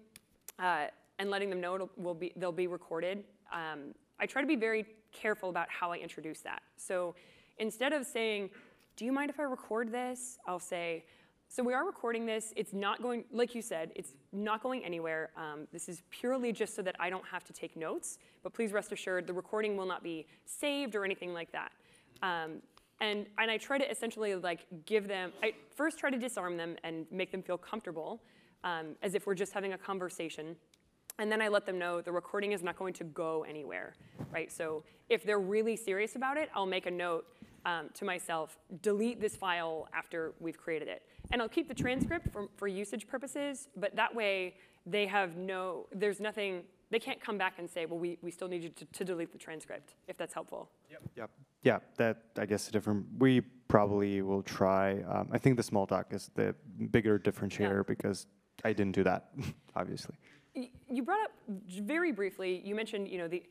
uh, and letting them know it'll, be, they'll be recorded. Um, I try to be very careful about how I introduce that. So instead of saying, do you mind if I record this? I'll say, so we are recording this. It's not going, like you said, it's not going anywhere. Um, this is purely just so that I don't have to take notes. But please rest assured, the recording will not be saved or anything like that. Um, and, and I try to essentially like give them, I first try to disarm them and make them feel comfortable um, as if we're just having a conversation. And then I let them know the recording is not going to go anywhere, right? So if they're really serious about it, I'll make a note um, to myself, delete this file after we've created it. And I'll keep the transcript for, for usage purposes, but that way they have no, there's nothing, they can't come back and say, well, we, we still need you to, to delete the transcript, if that's helpful.
Yep. yep. Yeah, that I guess a different. We probably will try. Um, I think the small talk is the bigger differentiator because I didn't do that, [laughs] obviously.
You brought up very briefly, you mentioned, you know, the,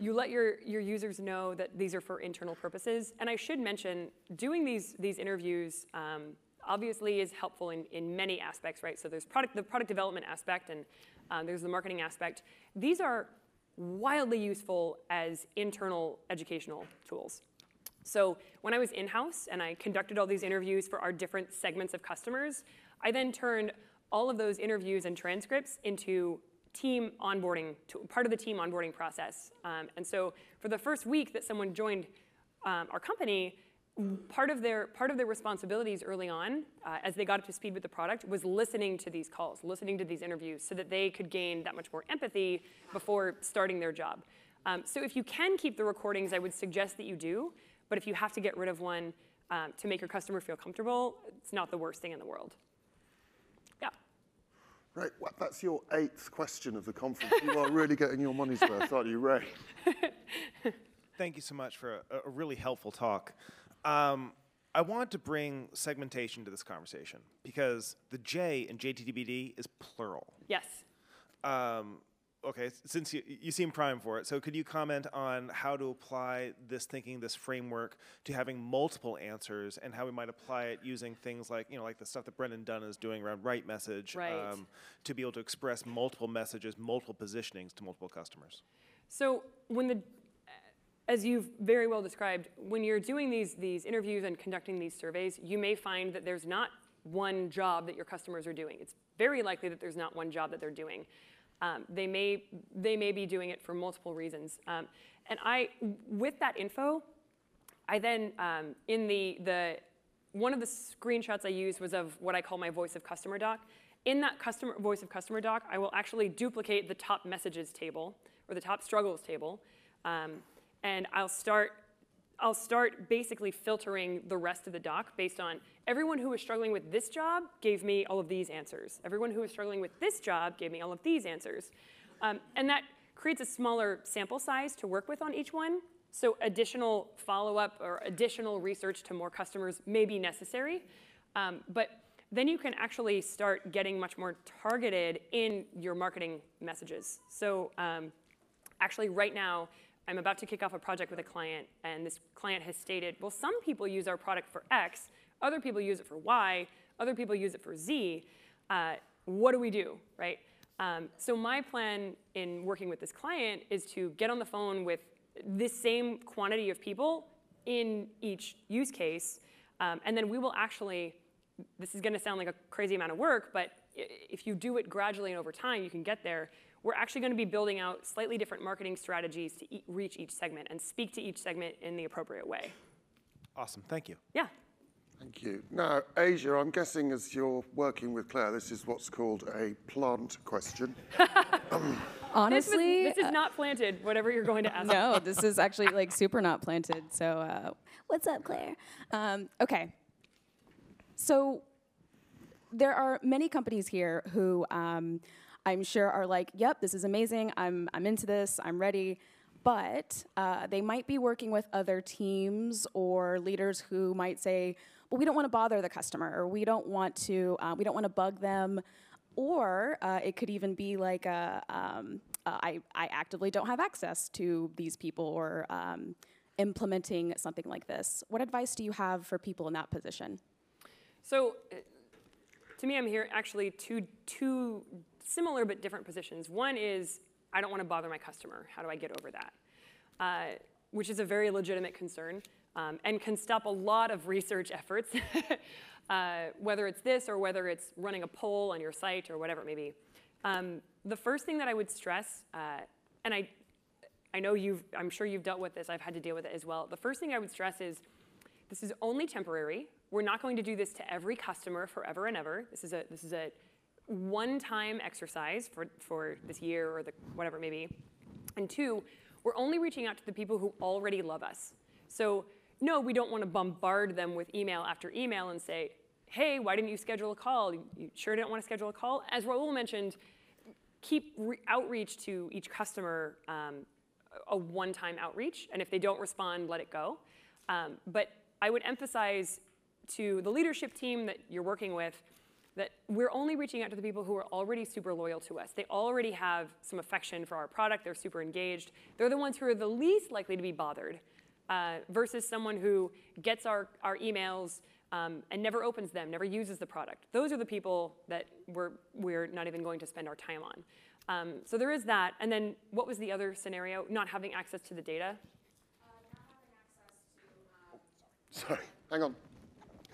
you let your, your users know that these are for internal purposes. And I should mention, doing these, these interviews um, obviously is helpful in, in many aspects, right? So there's product, the product development aspect and um, there's the marketing aspect. These are wildly useful as internal educational tools. So when I was in-house and I conducted all these interviews for our different segments of customers, I then turned all of those interviews and transcripts into team onboarding, part of the team onboarding process. Um, and so for the first week that someone joined um, our company, part of their part of their responsibilities early on, uh, as they got up to speed with the product, was listening to these calls, listening to these interviews, so that they could gain that much more empathy before starting their job. Um, so if you can keep the recordings, I would suggest that you do. But if you have to get rid of one um, to make your customer feel comfortable, it's not the worst thing in the world. Yeah.
Right, well, that's your eighth question of the conference. You are really getting your money's worth, aren't you, Ray? [laughs]
Thank you so much for a, a really helpful talk. Um, I want to bring segmentation to this conversation because the J in JTBD is plural.
Yes.
Um, okay, since you, you seem primed for it, so could you comment on how to apply this thinking, this framework, to having multiple answers, and how we might apply it using things like you know, like the stuff that Brennan Dunn is doing around RightMessage, um, to be able to express multiple messages, multiple positionings to multiple customers.
So when the, as you've very well described, when you're doing these, these interviews and conducting these surveys, you may find that there's not one job that your customers are doing. It's very likely that there's not one job that they're doing. Um, they, may, they may be doing it for multiple reasons. Um, and I, with that info, I then, um, in the, the, one of the screenshots I used was of what I call my voice of customer doc. In that customer voice of customer doc, I will actually duplicate the top messages table or the top struggles table, um, and I'll start, I'll start basically filtering the rest of the doc based on everyone who was struggling with this job gave me all of these answers. Everyone who was struggling with this job gave me all of these answers, um, and that creates a smaller sample size to work with on each one. So additional follow-up or additional research to more customers may be necessary. Um, but then you can actually start getting much more targeted in your marketing messages. So um, actually right now, I'm about to kick off a project with a client, and this client has stated, well, some people use our product for X, other people use it for Y, other people use it for Z. Uh, what do we do, right? Um, so my plan in working with this client is to get on the phone with this same quantity of people in each use case, um, and then we will actually, this is gonna sound like a crazy amount of work, but if you do it gradually and over time, you can get there. We're actually gonna be building out slightly different marketing strategies to e reach each segment and speak to each segment in the appropriate way.
Awesome, thank you.
Yeah.
Thank you. Now, Asia, I'm guessing as you're working with Claire, this is what's called a plant question. [laughs]
Honestly,
this, was, this is not planted, whatever you're going to ask.
no, this is actually like super not planted. So, uh, what's up, Claire? Um, okay. So, there are many companies here who um, I'm sure are like, "Yep, this is amazing. I'm I'm into this. I'm ready." But uh, they might be working with other teams or leaders who might say, "Well, we don't want to bother the customer, or we don't want to uh, we don't want to bug them." Or uh, it could even be like a, um, uh, I, I actively don't have access to these people or um, implementing something like this. What advice do you have for people in that position?
So, uh, to me, I'm here actually two, two similar but different positions. One is I don't want to bother my customer. How do I get over that? Uh, which is a very legitimate concern um, and can stop a lot of research efforts. [laughs] uh, whether it's this or whether it's running a poll on your site or whatever it may be. Um, the first thing that I would stress, uh, and I, I know you've, I'm sure you've dealt with this, I've had to deal with it as well. The first thing I would stress is this is only temporary. We're not going to do this to every customer forever and ever. This is a, this is a one-time exercise for, for this year or the, whatever it may be. And two, we're only reaching out to the people who already love us. So no, we don't want to bombard them with email after email and say, hey, why didn't you schedule a call? You, sure didn't want to schedule a call? As Raul mentioned, keep outreach to each customer um, a one-time outreach, and if they don't respond, let it go. Um, but I would emphasize to the leadership team that you're working with that we're only reaching out to the people who are already super loyal to us. They already have some affection for our product. They're super engaged. They're the ones who are the least likely to be bothered uh, versus someone who gets our, our emails um, and never opens them, never uses the product. Those are the people that we're, we're not even going to spend our time on. Um, so there is that. And then what was the other scenario? Not having access to the data?
Sorry, hang on.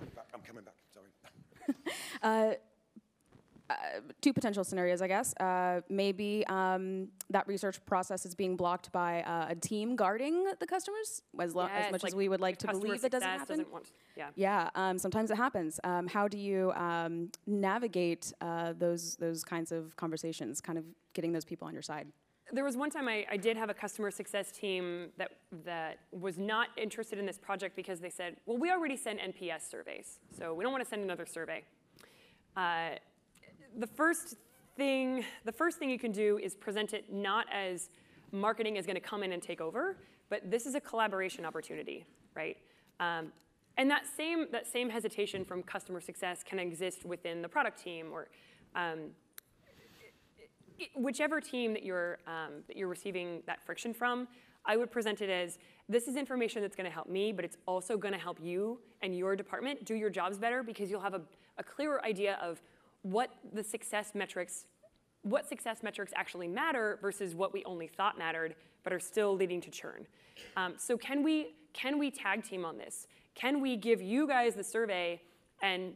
I'm coming back, sorry. [laughs]
Uh, uh, two potential scenarios, I guess. Uh, maybe um, that research process is being blocked by uh, a team guarding the customers, as,
Yes,
as much
like
as we would like to believe that doesn't happen.
doesn't want- yeah.
Yeah, um, sometimes it happens. Um, how do you um, navigate uh, those those kinds of conversations, kind of getting those people on your side?
There was one time I, I did have a customer success team that, that was not interested in this project because they said, well, we already send NPS surveys, so we don't want to send another survey. Uh, the first thing, the first thing you can do is present it not as marketing is going to come in and take over, but this is a collaboration opportunity, right? Um, and that same, that same hesitation from customer success can exist within the product team or um, whichever team that you're, um, that you're receiving that friction from, I would present it as this is information that's going to help me, but it's also going to help you and your department do your jobs better because you'll have a, a clearer idea of what the success metrics, what success metrics actually matter versus what we only thought mattered, but are still leading to churn. Um, so can we can we tag team on this? Can we give you guys the survey and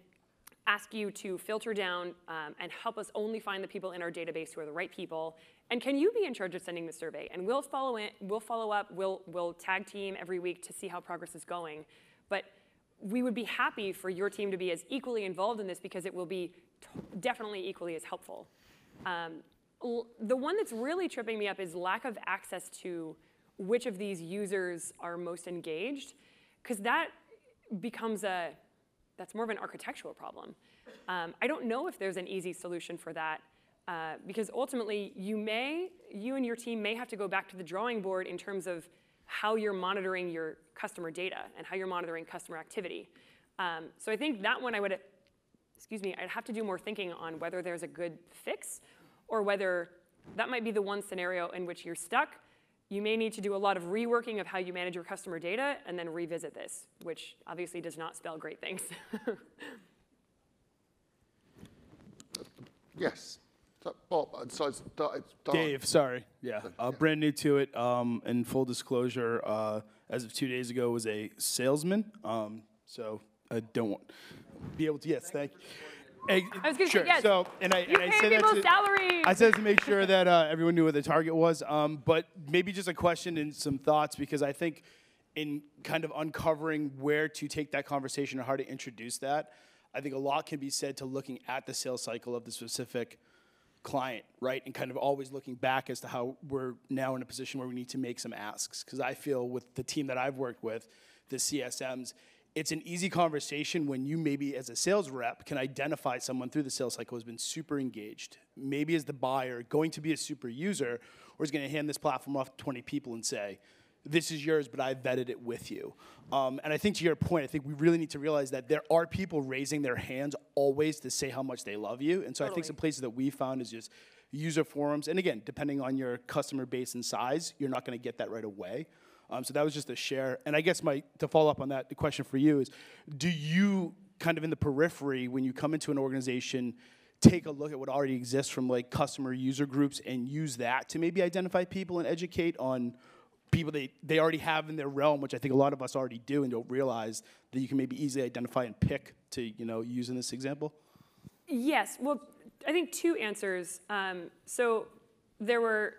ask you to filter down um, and help us only find the people in our database who are the right people? And can you be in charge of sending the survey? And we'll follow it. We'll follow up. We'll we'll tag team every week to see how progress is going. But we would be happy for your team to be as equally involved in this because it will be definitely equally as helpful. Um, the one that's really tripping me up is lack of access to which of these users are most engaged, because that becomes a, that's more of an architectural problem. Um, I don't know if there's an easy solution for that, uh, because ultimately you may, you and your team may have to go back to the drawing board in terms of how you're monitoring your customer data and how you're monitoring customer activity. Um, so I think that one I would excuse me, I'd have to do more thinking on whether there's a good fix or whether that might be the one scenario in which you're stuck you may need to do a lot of reworking of how you manage your customer data and then revisit this, which obviously does not spell great things. [laughs]
Yes. So, Bob, uh, so it's, it's
Dave, sorry. Yeah, uh, brand new to it. Um, and full disclosure, uh, as of two days ago, was a salesman. Um, so I don't want be able to. Yes, thank you.
I was gonna say,
sure.
yes.
So, and I,
You
and I that to,
salaries.
I said to make sure that uh, everyone knew what the target was. Um, but maybe just a question and some thoughts because I think in kind of uncovering where to take that conversation or how to introduce that, I think a lot can be said to looking at the sales cycle of the specific client, right? And kind of always looking back as to how we're now in a position where we need to make some asks. Because I feel with the team that I've worked with, the CSMs, it's an easy conversation when you maybe as a sales rep can identify someone through the sales cycle who's been super engaged. Maybe as the buyer, going to be a super user, or is going to hand this platform off to 20 people and say, this is yours, but I vetted it with you. Um, and I think to your point, I think we really need to realize that there are people raising their hands always to say how much they love you. And so I think some places that we found is just user forums. And again, depending on your customer base and size, you're not going to get that right away. Um, so that was just a share. And I guess my to follow up on that, the question for you is, do you kind of in the periphery when you come into an organization? take a look at what already exists from like customer user groups and use that to maybe identify people and educate on people they, they already have in their realm, which I think a lot of us already do and don't realize that you can maybe easily identify and pick to, you know, use in this example?
Yes, well, I think two answers. Um, so there were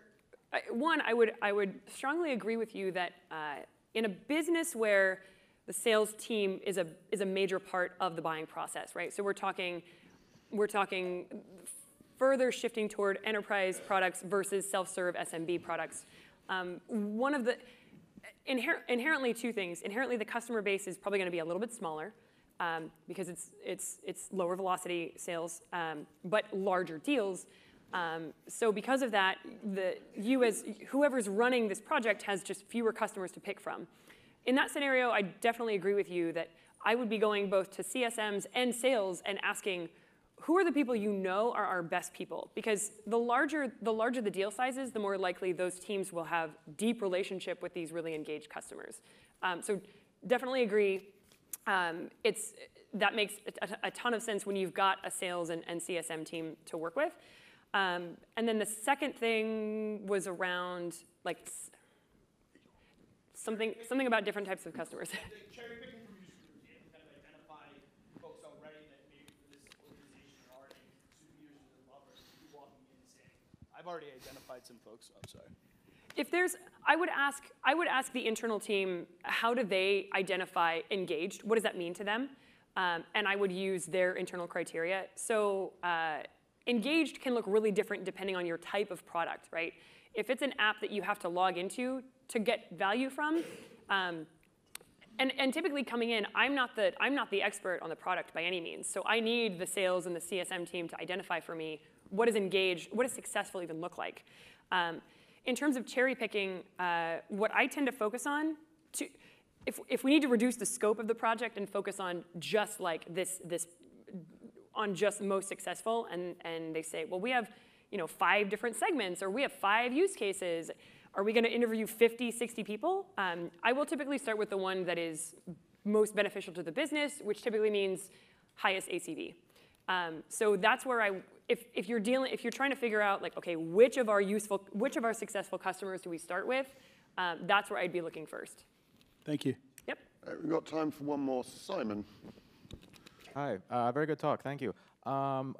one. I would I would strongly agree with you that uh, in a business where the sales team is a is a major part of the buying process, right? So we're talking we're talking further shifting toward enterprise products versus self-serve SMB products. Um, one of the inher- inherently two things. Inherently, the customer base is probably going to be a little bit smaller um, because it's it's it's lower velocity sales, um, but larger deals. Um, so because of that, the you as whoever's running this project has just fewer customers to pick from. In that scenario, I definitely agree with you that I would be going both to CSMs and sales and asking who are the people you know are our best people? Because the larger the larger the deal sizes, the more likely those teams will have deep relationship with these really engaged customers. Um, so definitely agree. Um, it's that makes a, a, ton of sense when you've got a sales and, and CSM team to work with. Um, and then the second thing was around like something something about different types of customers. [laughs]
Cherry picking from user groups, you can kind of identify folks already that maybe for this organization are already super users and lovers. You walking in and saying, I've already identified some folks. I'm sorry.
If there's, I would ask, I would ask the internal team, how do they identify engaged? What does that mean to them? Um, and I would use their internal criteria. So uh, engaged can look really different depending on your type of product, right? If it's an app that you have to log into to get value from, um, and, and typically coming in, I'm not the I'm not the expert on the product by any means. So I need the sales and the CSM team to identify for me what is engaged, what does successful even look like. Um, in terms of cherry picking, uh, what I tend to focus on, to, if, if we need to reduce the scope of the project and focus on just like this, this on just most successful, and, and they say, well, we have you know, five different segments, or we have five use cases, are we going to interview 50, 60 people? Um, I will typically start with the one that is most beneficial to the business, which typically means highest ACV. Um, so that's where I, if, if you're dealing, if you're trying to figure out like, okay, which of our useful, which of our successful customers do we start with? Um, that's where I'd be looking first.
Thank you.
Yep.
Uh, we've got time for one more. Simon.
Hi, uh, very good talk. Thank you. Um,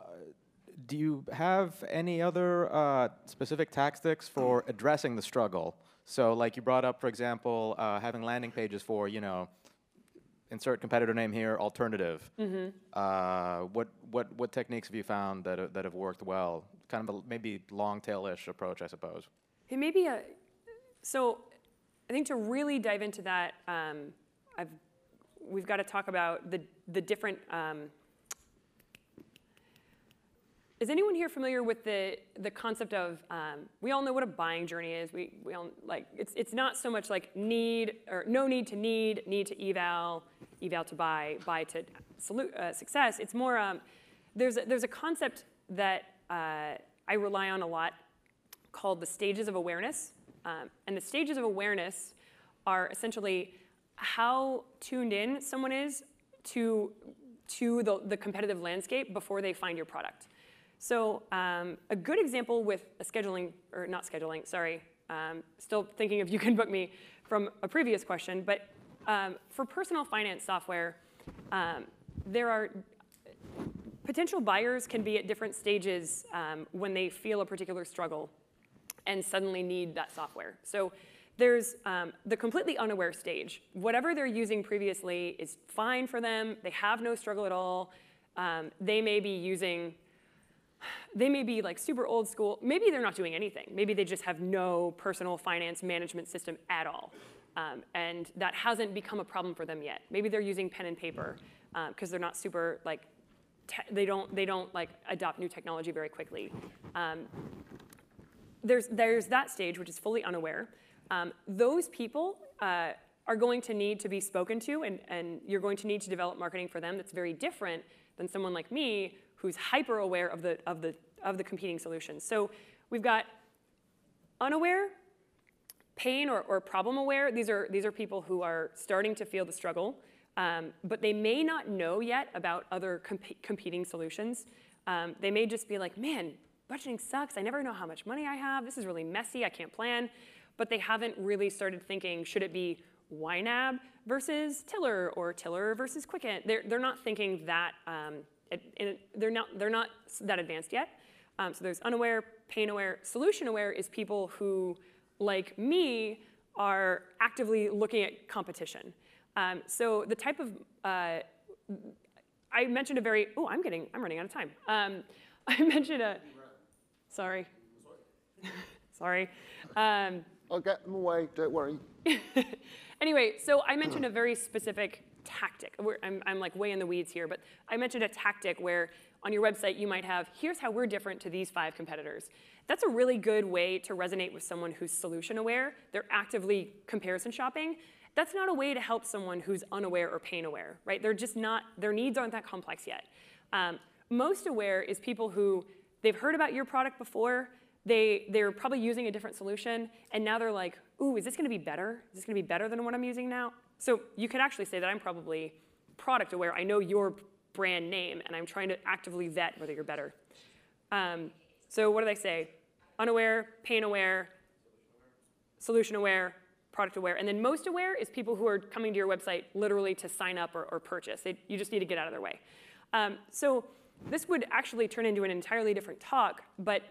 do you have any other uh, specific tactics for addressing the struggle? So, like you brought up, for example, uh, having landing pages for, you know, insert competitor name here, alternative. Uh, what, what, what techniques have you found that, uh, that have worked well? Kind of a maybe long tail-ish approach, I suppose.
It may be a, so I think to really dive into that, um, I've, we've got to talk about the, the different, um, is anyone here familiar with the, the concept of, um, we all know what a buying journey is. We, we all, like, it's, it's not so much like need, or no need to need, need to eval, eval to buy, buy to uh, success. It's more, um, there's, a, there's a concept that uh, I rely on a lot called the stages of awareness. Um, and the stages of awareness are essentially how tuned in someone is to, to the, the competitive landscape before they find your product. So um, a good example with a scheduling, or not scheduling, sorry, um, still thinking of [laughs] you can book me from a previous question, but um, for personal finance software, um, there are potential buyers can be at different stages um, when they feel a particular struggle and suddenly need that software. So there's um, the completely unaware stage. Whatever they're using previously is fine for them. They have no struggle at all. Um, they may be using, they may be like super old school. Maybe they're not doing anything. Maybe they just have no personal finance management system at all. Um, and that hasn't become a problem for them yet. Maybe they're using pen and paper because um, they're not super like, they don't they don't like adopt new technology very quickly. Um, there's there's that stage which is fully unaware. Um, those people uh, are going to need to be spoken to, and, and you're going to need to develop marketing for them that's very different than someone like me who's hyper aware of the of the of the competing solutions. So we've got unaware, pain or, or problem aware, these are, these are people who are starting to feel the struggle, um, but they may not know yet about other comp competing solutions. Um, they may just be like, man, budgeting sucks. I never know how much money I have. This is really messy. I can't plan. But they haven't really started thinking, should it be YNAB versus Tiller or Tiller versus Quicken? They're, they're not thinking that, um, it, they're, not, they're not that advanced yet. Um, so there's unaware, pain aware, solution aware is people who like me are actively looking at competition. Um, so the type of, uh, I mentioned a very, oh, I'm getting, I'm running out of time. Um, [laughs] I mentioned a, sorry, [laughs] sorry. Um,
I'll get them away, don't worry. [laughs]
anyway, so I mentioned a very specific tactic. I'm, I'm like way in the weeds here, but I mentioned a tactic where on your website you might have, here's how we're different to these five competitors. That's a really good way to resonate with someone who's solution aware. They're actively comparison shopping. That's not a way to help someone who's unaware or pain aware, right? They're just not, their needs aren't that complex yet. Um, most aware is people who they've heard about your product before, they, they're probably using a different solution, and now they're like, ooh, is this gonna be better? Is this gonna be better than what I'm using now? So you could actually say that I'm probably product aware. I know your brand name, and I'm trying to actively vet whether you're better. Um, so what do they say? unaware, pain aware, solution aware, product aware. And then most aware is people who are coming to your website literally to sign up or, or purchase. They, you just need to get out of their way. Um, so this would actually turn into an entirely different talk, but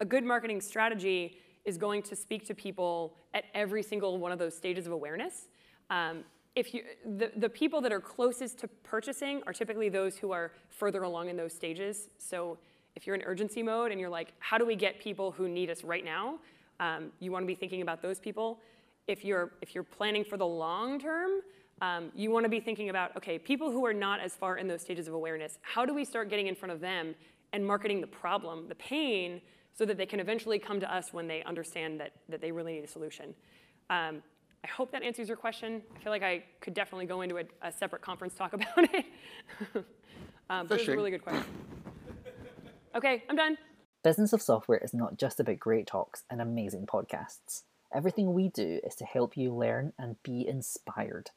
a good marketing strategy is going to speak to people at every single one of those stages of awareness. Um, if you, the, the people that are closest to purchasing are typically those who are further along in those stages. So if you're in urgency mode and you're like, how do we get people who need us right now? Um, you want to be thinking about those people. If you're, if you're planning for the long term, um, you want to be thinking about, okay, people who are not as far in those stages of awareness, how do we start getting in front of them and marketing the problem, the pain, so that they can eventually come to us when they understand that, that they really need a solution. Um, I hope that answers your question. I feel like I could definitely go into a, a separate conference talk [laughs] about it. um, but it's a really good question. Okay, I'm done.
Business of Software is not just about great talks and amazing podcasts. Everything we do is to help you learn and be inspired.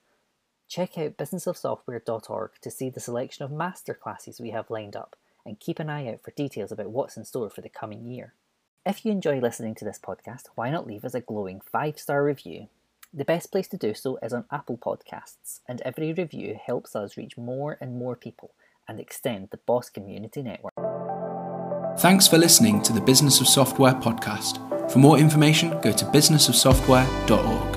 Check out businessofsoftware.org to see the selection of masterclasses we have lined up and keep an eye out for details about what's in store for the coming year. If you enjoy listening to this podcast, why not leave us a glowing five star review? The best place to do so is on Apple Podcasts, and every review helps us reach more and more people and extend the BoS Community Network.
Thanks for listening to the Business of Software podcast. For more information, go to businessofsoftware.org.